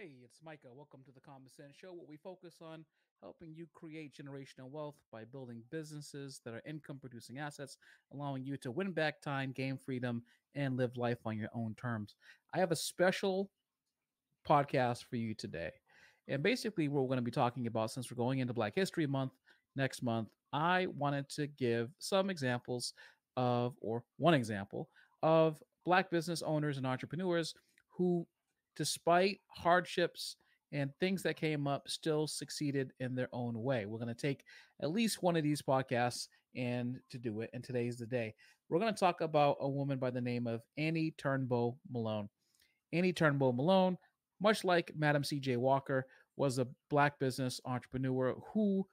Hey, it's Micah. Welcome to the Common Cents Show, where we focus on helping you create generational wealth by building businesses that are income producing assets, allowing you to win back time, gain freedom, and live life on your own terms. I have a special podcast for you today. And basically, we're going to be talking about, since we're going into Black History Month next month, I wanted to give some examples of, or one example of Black business owners and entrepreneurs who despite hardships and things that came up, still succeeded in their own way. We're going to take at least one of these podcasts and to do it. And today's the day. We're going to talk about a woman by the name of Annie Turnbo Malone. Annie Turnbo Malone, much like Madam C.J. Walker, was a black business entrepreneur who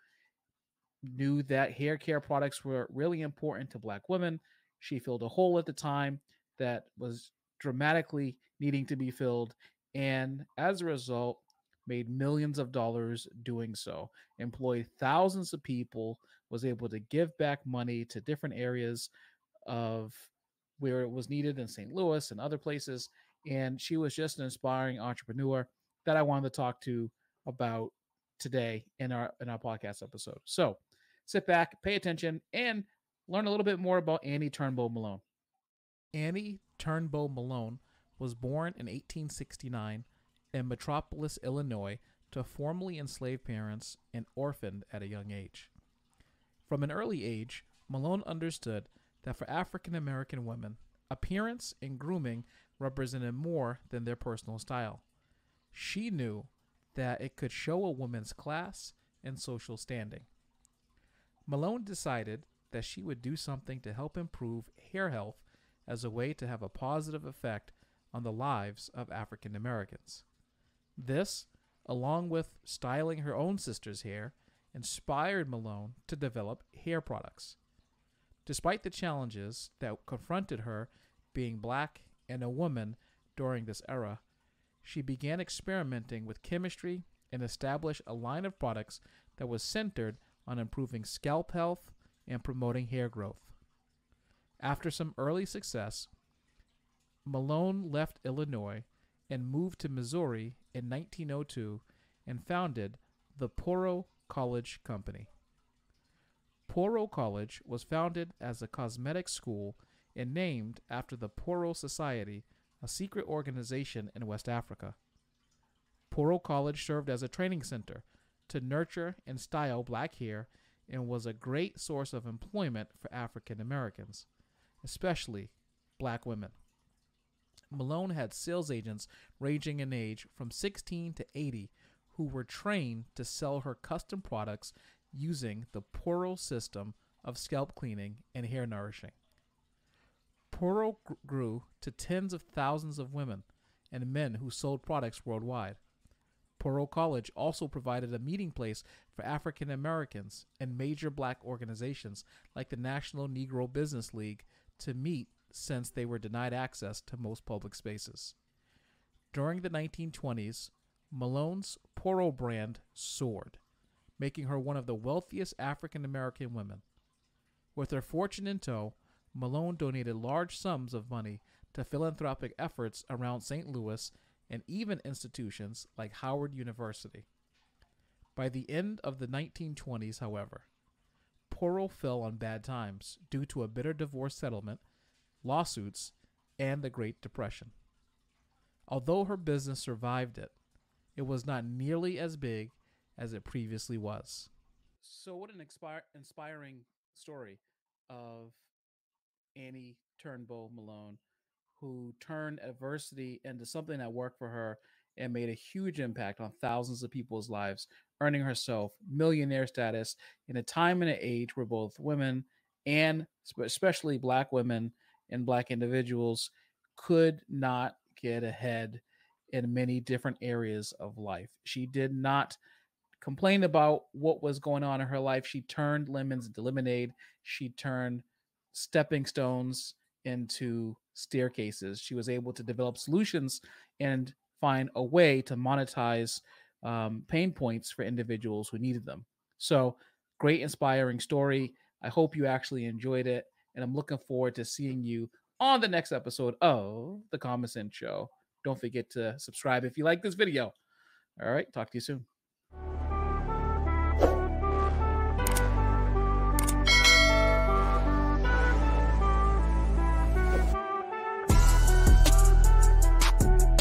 knew that hair care products were really important to black women. She filled a hole at the time that was dramatically needing to be filled. And as a result, made millions of dollars doing so, employed thousands of people, was able to give back money to different areas of where it was needed in St. Louis and other places. And she was just an inspiring entrepreneur that I wanted to talk to about today in our in our podcast episode. So sit back, pay attention, and learn a little bit more about Annie Turnbull Malone. Annie Turnbull Malone was born in 1869 in Metropolis, Illinois, to formerly enslaved parents and orphaned at a young age. From an early age, Malone understood that for African American women, appearance and grooming represented more than their personal style. She knew that it could show a woman's class and social standing. Malone decided that she would do something to help improve hair health as a way to have a positive effect on the lives of African Americans. This, along with styling her own sister's hair, inspired Malone to develop hair products. Despite the challenges that confronted her being black and a woman during this era, she began experimenting with chemistry and established a line of products that was centered on improving scalp health and promoting hair growth. After some early success, Malone left Illinois and moved to Missouri in 1902 and founded the Poro College Company. Poro College was founded as a cosmetic school and named after the Poro Society, a secret organization in West Africa. Poro College served as a training center to nurture and style black hair and was a great source of employment for African Americans, especially black women. Malone had sales agents ranging in age from 16 to 80 who were trained to sell her custom products using the Poro system of scalp cleaning and hair nourishing. Poro grew to tens of thousands of women and men who sold products worldwide. Poro College also provided a meeting place for African Americans and major black organizations like the National Negro Business League to meet since they were denied access to most public spaces. During the 1920s, Malone's Poro brand soared, making her one of the wealthiest African American women. With her fortune in tow, Malone donated large sums of money to philanthropic efforts around St. Louis and even institutions like Howard University. By the end of the 1920s, however, Poro fell on bad times due to a bitter divorce settlement lawsuits, and the Great Depression. Although her business survived it, it was not nearly as big as it previously was. So, what an inspire, inspiring story of Annie Turnbull Malone, who turned adversity into something that worked for her and made a huge impact on thousands of people's lives, earning herself millionaire status in a time and an age where both women and especially black women and black individuals could not get ahead in many different areas of life. She did not complain about what was going on in her life. She turned lemons into lemonade. She turned stepping stones into staircases. She was able to develop solutions and find a way to monetize um, pain points for individuals who needed them. So, great, inspiring story. I hope you actually enjoyed it and I'm looking forward to seeing you on the next episode of The Common Cents Show. Don't forget to subscribe if you like this video. All right. Talk to you soon.